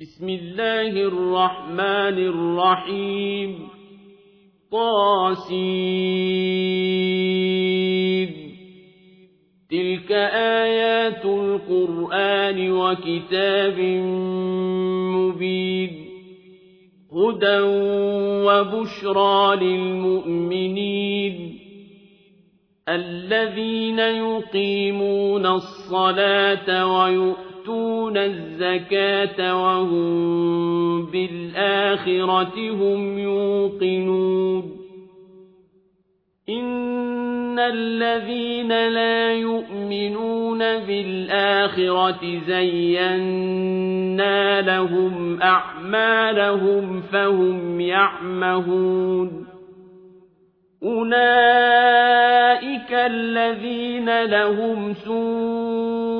بسم الله الرحمن الرحيم. طاسين تلك آيات القرآن وكتاب مبين. هدى وبشرى للمؤمنين. الذين يقيمون الصلاة ويؤتون الزكاة وهم بالآخرة هم يوقنون. إن الذين لا يؤمنون بالآخرة زينا لهم أعمالهم فهم يعمهون. أولئك الذين لهم سوء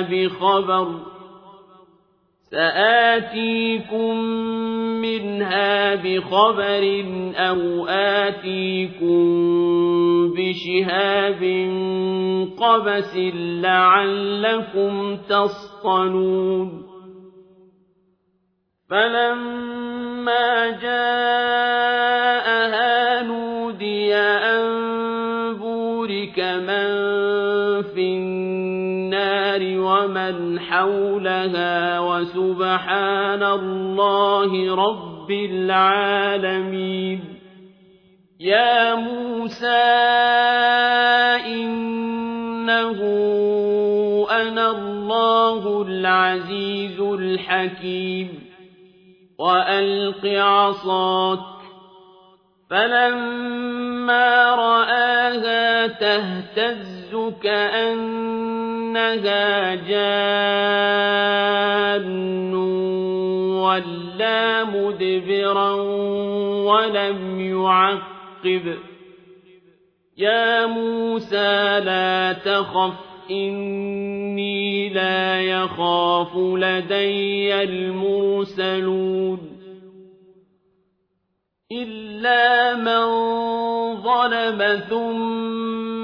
بخبر سآتيكم منها بخبر أو آتيكم بشهاب قبس لعلكم تصطنون فلما جاءها نودي أن بورك من النار ومن حولها وسبحان الله رب العالمين. يا موسى إنه أنا الله العزيز الحكيم. وألق عصاك. فلما رآها تهتز كأنها جان ولا مدبرا ولم يعقب. يا موسى لا تخف إني لا يخاف لدي المرسلون. إلا من ظلم ثم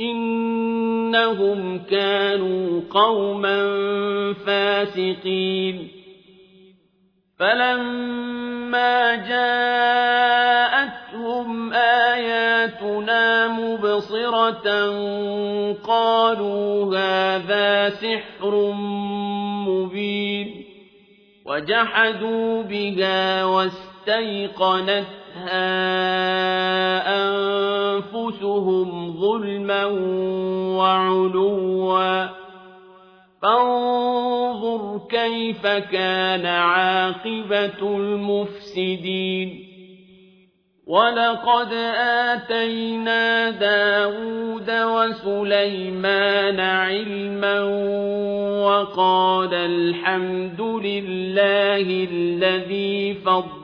إنهم كانوا قوما فاسقين فلما جاءتهم آياتنا مبصرة قالوا هذا سحر مبين وجحدوا بها واستيقنتها أنفسهم ظلما وعلوا فانظر كيف كان عاقبة المفسدين ولقد آتينا داود وسليمان علما وقال الحمد لله الذي فضلنا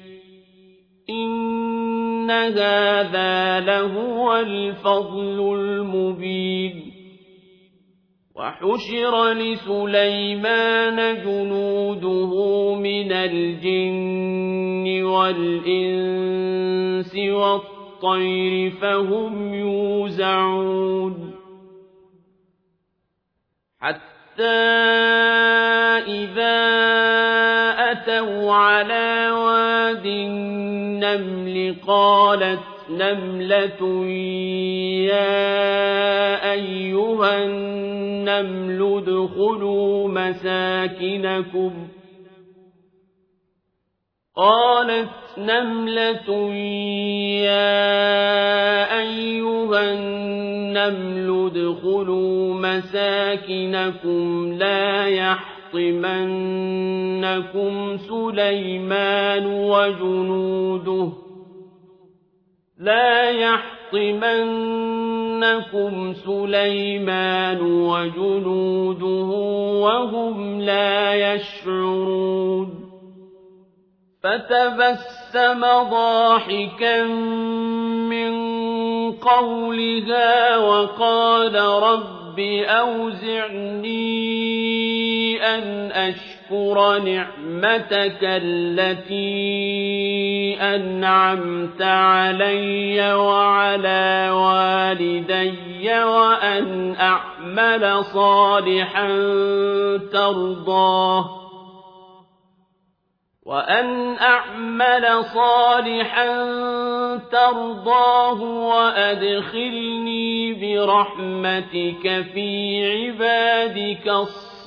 إن هذا لهو الفضل المبين وحشر لسليمان جنوده من الجن والإنس والطير فهم يوزعون حتى إذا أتوا على واد النمل قالت نملة يا أيها النمل ادخلوا مساكنكم. قالت نملة يا أيها النمل ادخلوا مساكنكم لا يحطمنكم سليمان وجنوده لا يحطمنكم سليمان وجنوده وهم لا يشعرون فتبسم ضاحكا من قولها وقال رب أوزعني أن أشكر نعمتك التي أنعمت علي وعلى والدي وأن أعمل صالحا ترضاه وأن أعمل صالحا ترضاه وأدخلني برحمتك في عبادك الصالحين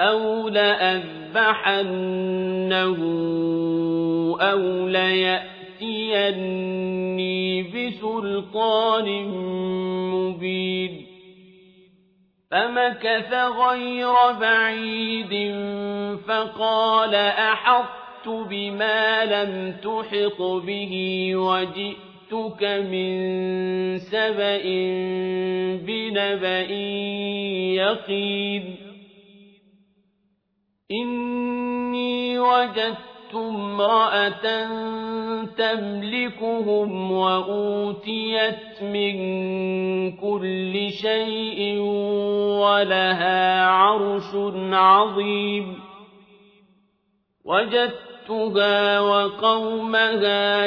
أو لأذبحنه أو ليأتيني بسلطان مبين فمكث غير بعيد فقال أحط بما لم تحط به وجئتك من سبأ بنبأ يقين إني وجدت امرأة تملكهم وأوتيت من كل شيء ولها عرش عظيم وجدتها وقومها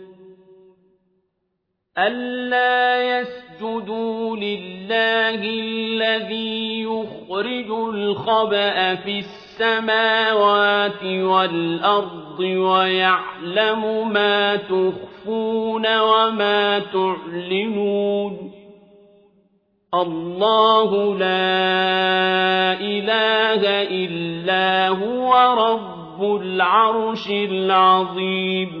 ألا يسجدوا لله الذي يخرج الخبأ في السماوات والأرض ويعلم ما تخفون وما تعلنون الله لا إله إلا هو رب العرش العظيم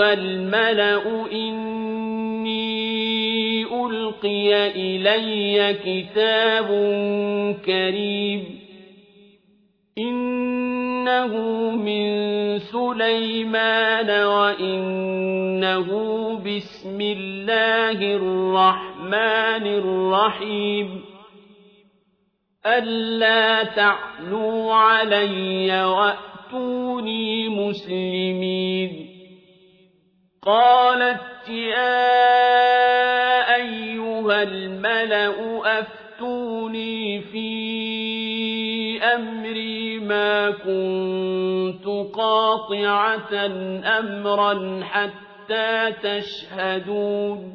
أيها الملأ إني ألقي إلي كتاب كريم إنه من سليمان وإنه بسم الله الرحمن الرحيم ألا تعلوا علي وأتوني مسلمين قالت يا أيها الملأ أفتوني في أمري ما كنت قاطعة أمرا حتى تشهدون.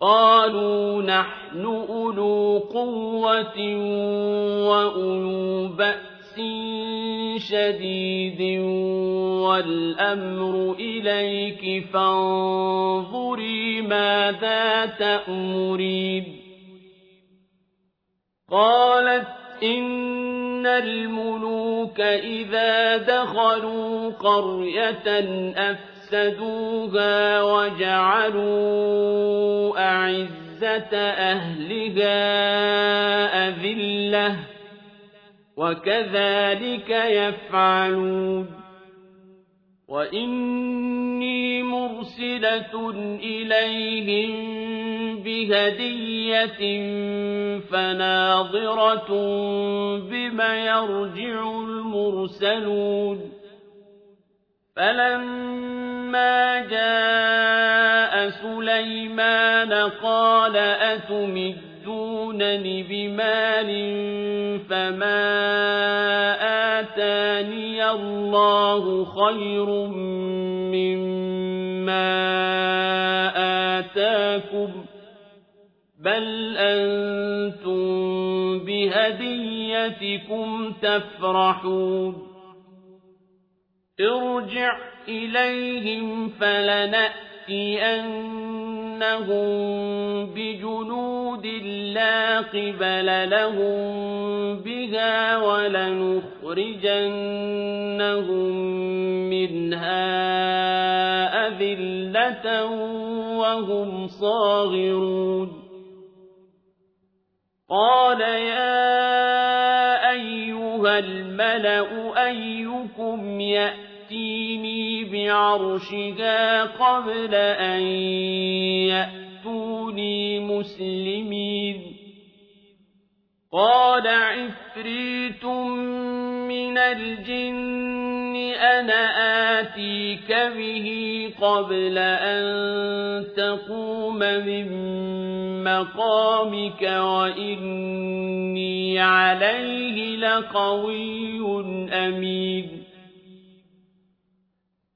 قالوا نحن أولو قوة وأولو بأس. شديد والأمر إليك فانظري ماذا تأمرين. قالت إن الملوك إذا دخلوا قرية أفسدوها وجعلوا أعزة أهلها أذلة وكذلك يفعلون. وإني مرسلة إليهم بهدية فناظرة بما يرجع المرسلون. فلما جاء سليمان قال أتمدونني بمال فما آتاني الله خير مما آتاكم بل أنتم بهديتكم تفرحون ارجع إليهم فلنأتينهم بجنود لا قبل لهم بها ولنخرجنهم منها أذلة وهم صاغرون قال يا أيها الملأ أيكم يأتيني بعرشها قبل أن يأتوني مسلمين. قال عفريت من الجن أنا آتيك به قبل أن تقوم من مقامك وإني عليه لقوي أمين.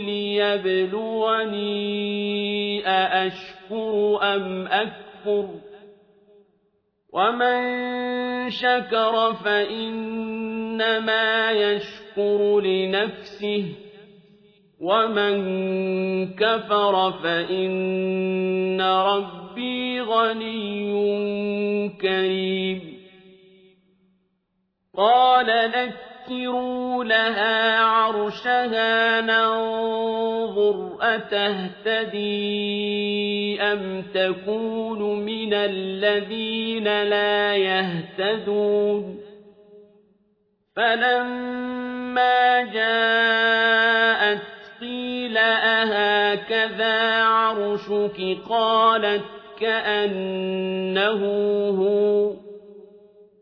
ليبلوني أأشكر أم أكفر ومن شكر فإنما يشكر لنفسه ومن كفر فإن ربي غني كريم قال نكروا لها عرشها ننظر أتهتدي أم تكون من الذين لا يهتدون فلما جاءت قيل أهكذا عرشك قالت كأنه هو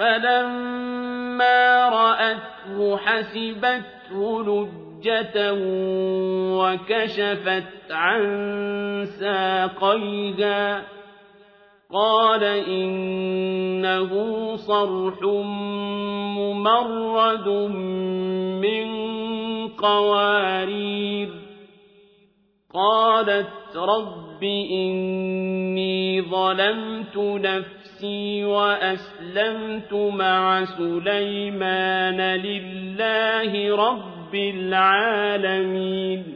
فلما رأته حسبته لجة وكشفت عن ساقيها قال إنه صرح ممرد من قوارير قالت رب إني ظلمت نفسي وأسلمت مع سليمان لله رب العالمين.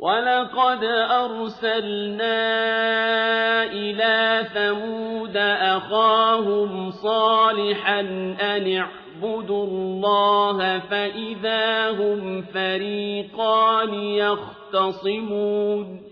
ولقد أرسلنا إلى ثمود أخاهم صالحا أن اعبدوا الله فإذا هم فريقان يختصمون.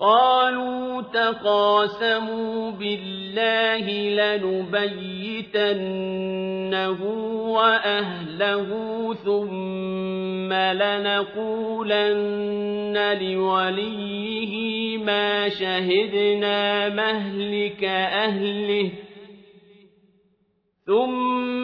قالوا تقاسموا بالله لنبيتنه وأهله ثم لنقولن لوليه ما شهدنا مهلك أهله ثم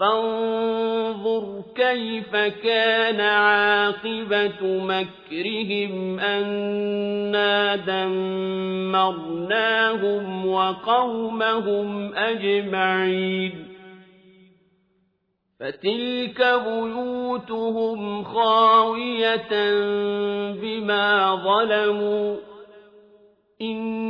فانظر كيف كان عاقبة مكرهم أنا دمرناهم وقومهم أجمعين فتلك بيوتهم خاوية بما ظلموا إن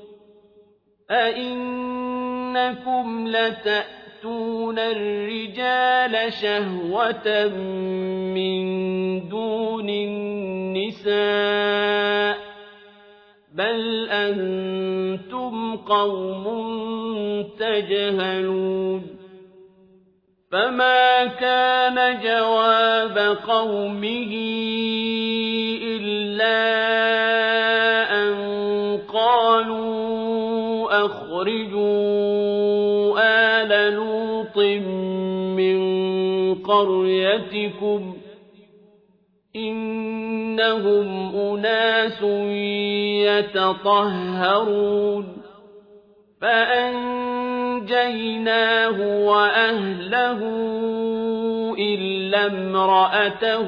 أئنكم لتأتون الرجال شهوة من دون النساء بل أنتم قوم تجهلون فما كان جواب قومه إلا أخرجوا آل لوط من قريتكم إنهم أناس يتطهرون فأنجيناه وأهله إلا امرأته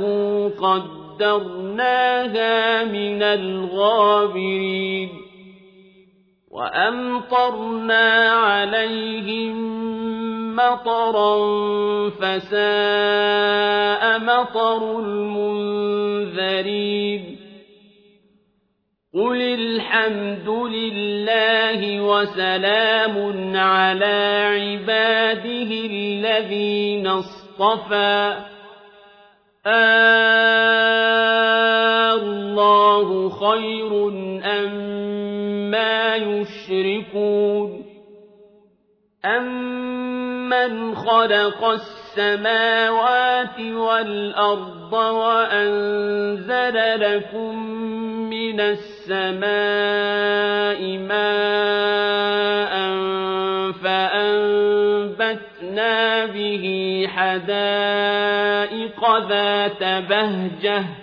قدرناها من الغابرين وأمطرنا عليهم مطرا فساء مطر المنذرين قل الحمد لله وسلام على عباده الذين اصطفى الله خير أما يشركون أمن خلق السماوات والأرض وأنزل لكم من السماء ماء فأنبتنا به حدائق ذات بهجة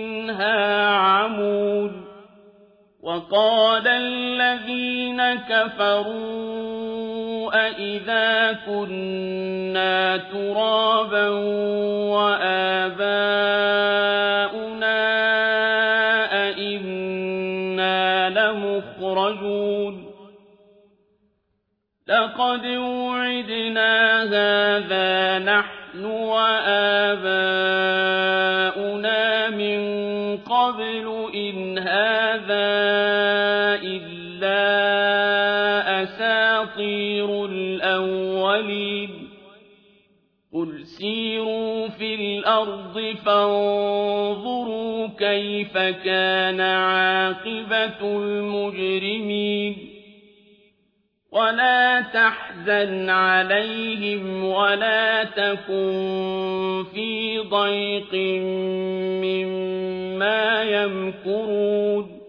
مِّنْهَا عَمُونَ وَقَالَ الَّذِينَ كَفَرُوا أَإِذَا كُنَّا تُرَابًا وَآبَاؤُنَا أَئِنَّا لَمُخْرَجُونَ لَقَدْ وُعِدْنَا هَٰذَا نَحْنُ وَآبَاؤُنَا قَبْلُ إِنْ هَٰذَا إِلَّا أَسَاطِيرُ الْأَوَّلِينَ قُلْ سِيرُوا فِي الْأَرْضِ فَانظُرُوا كَيْفَ كَانَ عَاقِبَةُ الْمُجْرِمِينَ وَلَا تَحْزَنْ عَلَيْهِمْ وَلَا تَكُن فِي ضَيْقٍ مِّمَّا يَمْكُرُونَ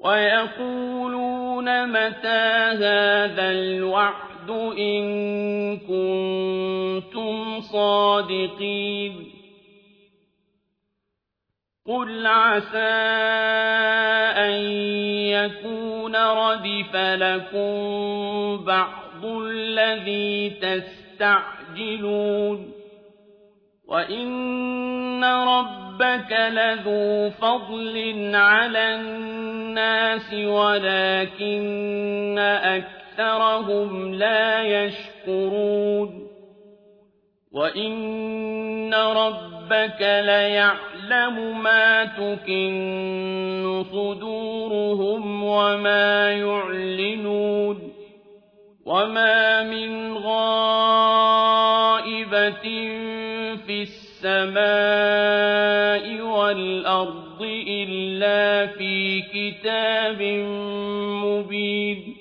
وَيَقُولُونَ مَتَىٰ هَٰذَا الْوَعْدُ إِن كُنتُمْ صَادِقِينَ قُلْ عَسَىٰ أَن يَكُونَ رَدِفَ لَكُم بَعْضُ الَّذِي تَسْتَعْجِلُونَ وَإِنَّ رَبَّكَ لَذُو فَضْلٍ عَلَى النَّاسِ وَلَٰكِنَّ أَكْثَرَهُمْ لَا يَشْكُرُونَ وَإِنَّ رَبَّكَ لَيَعْلَمُ مَا تُكِنُّ صُدُورُهُمْ وَمَا يُعْلِنُونَ وَمَا مِنْ غَائِبَةٍ فِي السَّمَاءِ وَالْأَرْضِ إِلَّا فِي كِتَابٍ مُّبِينٍ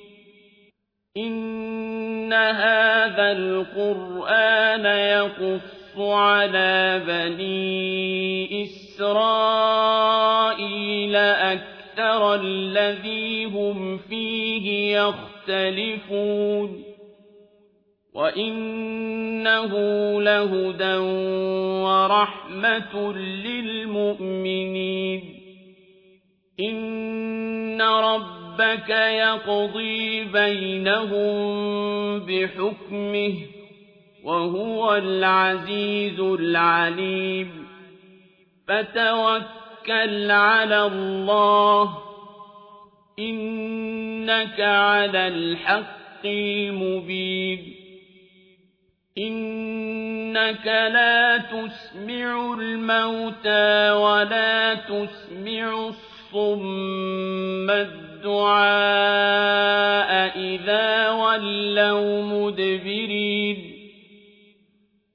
إِنَّ هَٰذَا الْقُرْآنَ يَقُصُّ عَلَىٰ بَنِي إِسْرَائِيلَ أَكْثَرَ الَّذِي هُمْ فِيهِ يَخْتَلِفُونَ وَإِنَّهُ لَهُدًى وَرَحْمَةٌ لِّلْمُؤْمِنِينَ إِنَّ رَبَّكَ يَقْضِي بَيْنَهُم بِحُكْمِهِ ۚ وَهُوَ الْعَزِيزُ الْعَلِيمُ. فَتَوَكَّلْ عَلَى اللَّهِ ۖ. إِنَّكَ عَلَى الْحَقِّ الْمُبِينِ. إِنَّكَ لَا تُسْمِعُ الْمَوْتَىٰ وَلَا تُسْمِعُ الصُّمَّ الدُّعَاءَ إِذَا وَلَّوْا مُدْبِرِينَ.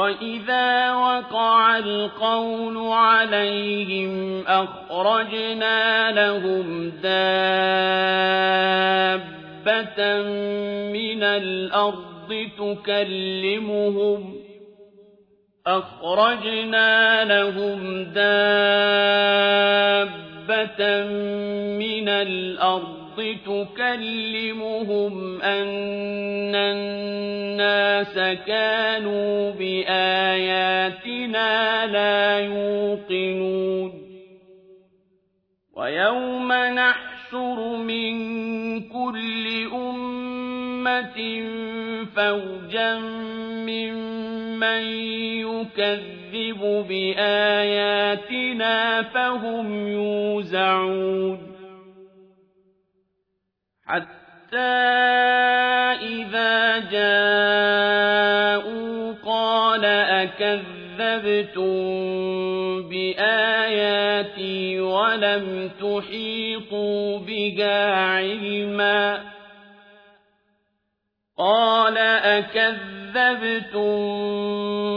وَإِذَا وَقَعَ الْقَوْلُ عَلَيْهِمْ أَخْرَجْنَا لَهُمْ دَابَّةً مِّنَ الْأَرْضِ تُكَلِّمُهُمْ أَخْرَجْنَا لَهُمْ دَابَّةً مِّنَ الْأَرْضِ تُكَلِّمُهُمْ أَنَّ النَّاسَ كَانُوا بِآيَاتِنَا لَا يُوقِنُونَ. وَيَوْمَ نَحْشُرُ مِن كُلِّ أُمَّةٍ فَوْجًا مِّمَّن يُكَذِّبُ بِآيَاتِنَا فَهُمْ يُوزَعُونَ. حَتَّىٰ إِذَا جَاءُوا قَالَ أَكَذَّبْتُم بِآيَاتِي وَلَمْ تُحِيطُوا بِهَا عِلْمًا ۚ قَالَ أَكَذَّبْتُم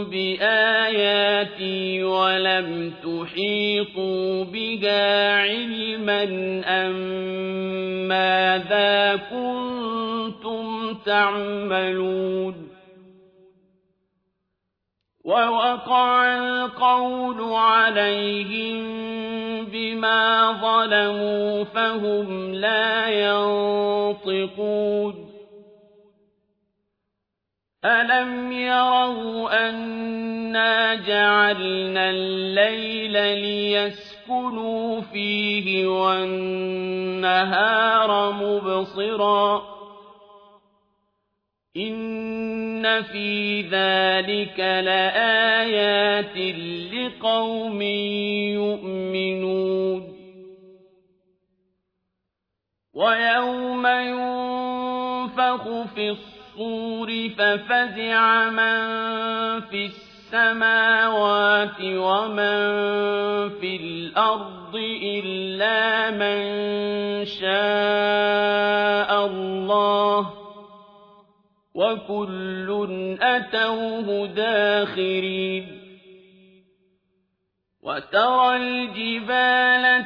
بِآيَاتِي وَلَمْ تُحِيطُوا بِهَا عِلْمًا أَم مَّاذَا كُنتُمْ تَعْمَلُونَ وَوَقَعَ الْقَوْلُ عَلَيْهِم بِمَا ظَلَمُوا فَهُمْ لَا يَنطِقُونَ أَلَمْ يَرَوْا أَنَّا جَعَلْنَا اللَّيْلَ لِيَسْكُنُوا فِيهِ وَالنَّهَارَ مُبْصِرًا ۚ إِنَّ فِي ذَٰلِكَ لَآيَاتٍ لِّقَوْمٍ يُؤْمِنُونَ وَيَوْمَ يُنفَخُ فِي الصُّورِ فَفَزِعَ مَن فِي السَّمَاوَاتِ وَمَن فِي الْأَرْضِ إِلَّا مَن شَاءَ اللَّهُ ۚ وَكُلٌّ أَتَوْهُ دَاخِرِينَ وَتَرَى الْجِبَالَ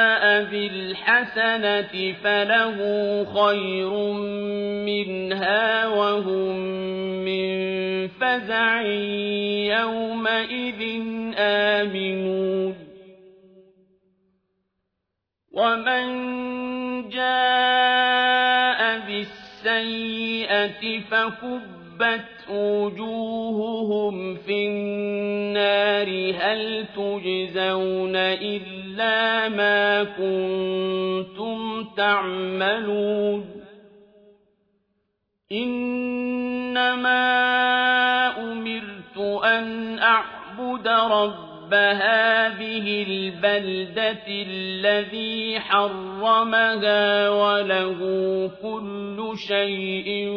بِالْحَسَنَةِ فَلَهُ خَيْرٌ مِّنْهَا وَهُم مِّن فَزَعٍ يَوْمَئِذٍ آمِنُونَ. وَمَن جَاءَ بِالسَّيِّئَةِ فَكُبَّتْ وجوههم في النار هل تجزون إلا ما كنتم تعملون إنما أمرت أن أعبد ربي رب هذه البلدة الذي حرمها وله كل شيء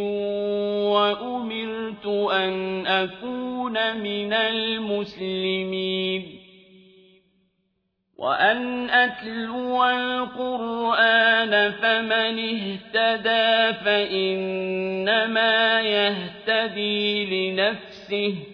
وأمرت أن أكون من المسلمين. وأن أتلو القرآن فمن اهتدى فإنما يهتدي لنفسه.